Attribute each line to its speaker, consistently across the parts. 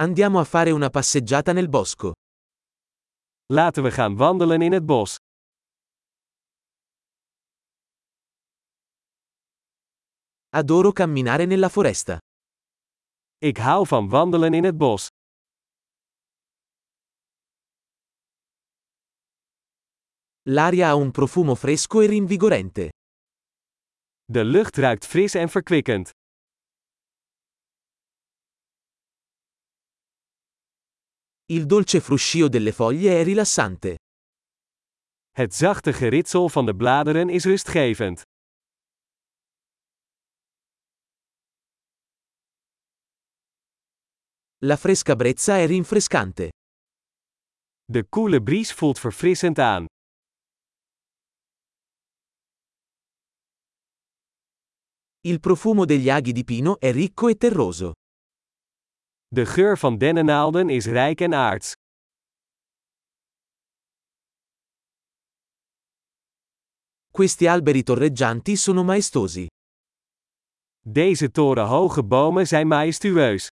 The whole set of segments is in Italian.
Speaker 1: Andiamo a fare una passeggiata nel bosco.
Speaker 2: Laten we gaan wandelen in het bos.
Speaker 1: Adoro camminare nella foresta.
Speaker 2: Ik hou van wandelen in het bos.
Speaker 1: L'aria ha un profumo fresco e rinvigorente.
Speaker 2: De lucht ruikt fris en verkwikkend.
Speaker 1: Il dolce fruscio delle foglie è rilassante.
Speaker 2: Het zachte geritsel van de bladeren is rustgevend.
Speaker 1: La fresca brezza è rinfrescante.
Speaker 2: De koele bries voelt verfrissend aan.
Speaker 1: Il profumo degli aghi di pino è ricco e terroso.
Speaker 2: De geur van dennennaalden is rijk en aards.
Speaker 1: Questi alberi torreggianti sono maestosi.
Speaker 2: Deze torenhoge bomen zijn majestueus.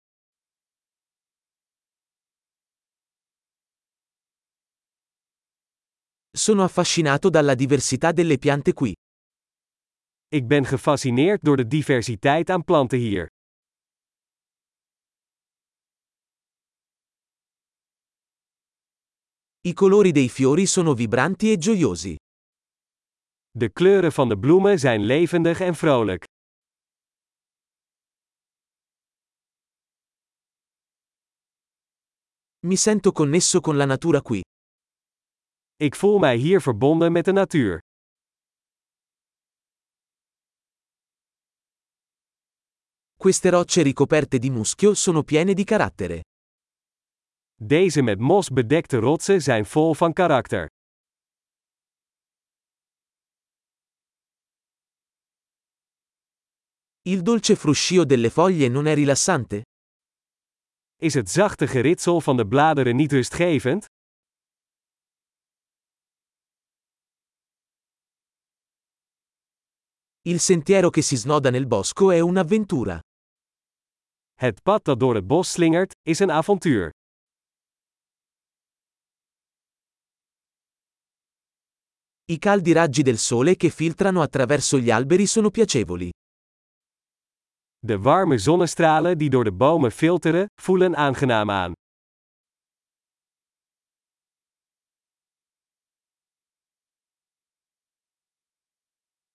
Speaker 1: Sono affascinato dalla diversità delle piante qui.
Speaker 2: Ik ben gefascineerd door de diversiteit aan planten hier.
Speaker 1: I colori dei fiori sono vibranti e gioiosi.
Speaker 2: De kleuren van de bloemen zijn levendig en vrolijk.
Speaker 1: Mi sento connesso con la natura qui.
Speaker 2: Ik voel mij hier verbonden met de natuur.
Speaker 1: Queste rocce ricoperte di muschio sono piene di carattere.
Speaker 2: Deze met mos bedekte rotsen zijn vol van karakter.
Speaker 1: Il dolce fruscio delle foglie non è rilassante?
Speaker 2: Is het zachte geritsel van de bladeren niet rustgevend?
Speaker 1: Il sentiero che si snoda nel bosco è un'avventura.
Speaker 2: Het pad dat door het bos slingert, is een avontuur.
Speaker 1: I caldi raggi del sole che filtrano attraverso gli alberi sono piacevoli.
Speaker 2: De warme zonnestralen die door de bomen filteren, voelen aangenaam aan.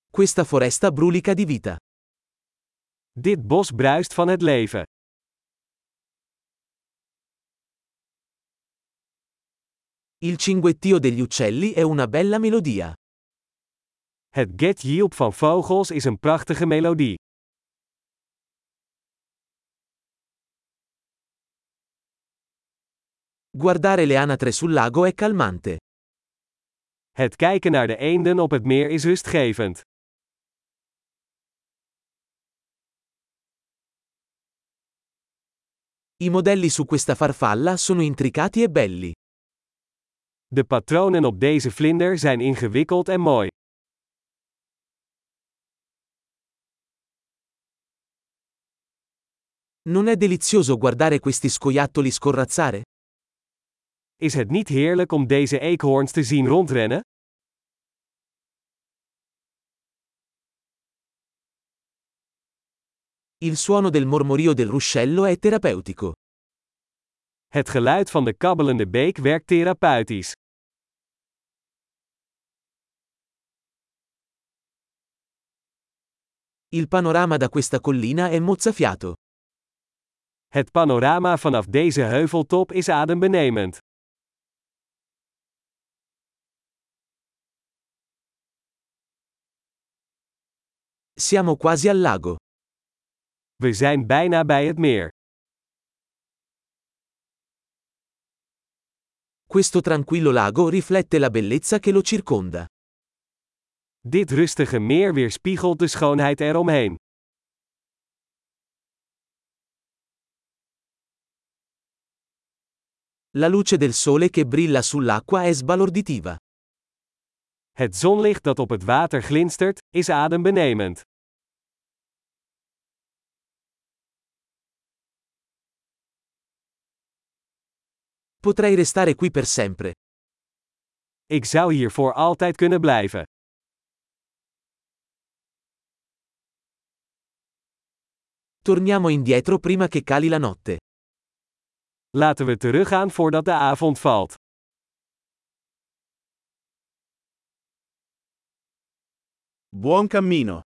Speaker 1: Questa foresta brulica di vita.
Speaker 2: Dit bos bruist van het leven.
Speaker 1: Il cinguettio degli uccelli è una bella melodia.
Speaker 2: Het getjilp van vogels is een prachtige melodie.
Speaker 1: Guardare le anatre sul lago è calmante.
Speaker 2: Het kijken naar de eenden op het meer is rustgevend.
Speaker 1: I modelli su questa farfalla sono intricati e belli.
Speaker 2: De patronen op deze vlinder zijn ingewikkeld en mooi.
Speaker 1: Non è delizioso guardare questi scoiattoli scorrazzare?
Speaker 2: Is het niet heerlijk om deze eekhoorns te zien rondrennen?
Speaker 1: Il suono del mormorio del ruscello è terapeutico.
Speaker 2: Het geluid van de kabbelende beek werkt therapeutisch.
Speaker 1: Il panorama da questa collina è mozzafiato.
Speaker 2: Het panorama vanaf deze heuveltop is adembenemend.
Speaker 1: Siamo quasi al lago.
Speaker 2: We zijn bijna bij het meer.
Speaker 1: Questo tranquillo lago riflette la bellezza che lo circonda.
Speaker 2: Dit rustige meer weerspiegelt de schoonheid eromheen.
Speaker 1: La luce del sole che brilla sull'acqua è sbalorditiva.
Speaker 2: Het zonlicht dat op het water glinstert, is adembenemend.
Speaker 1: Potrei restare qui per sempre.
Speaker 2: Ik zou hier voor altijd kunnen blijven.
Speaker 1: Torniamo indietro prima che cali la notte.
Speaker 2: Laten we teruggaan voordat de avond valt.
Speaker 3: Buon cammino!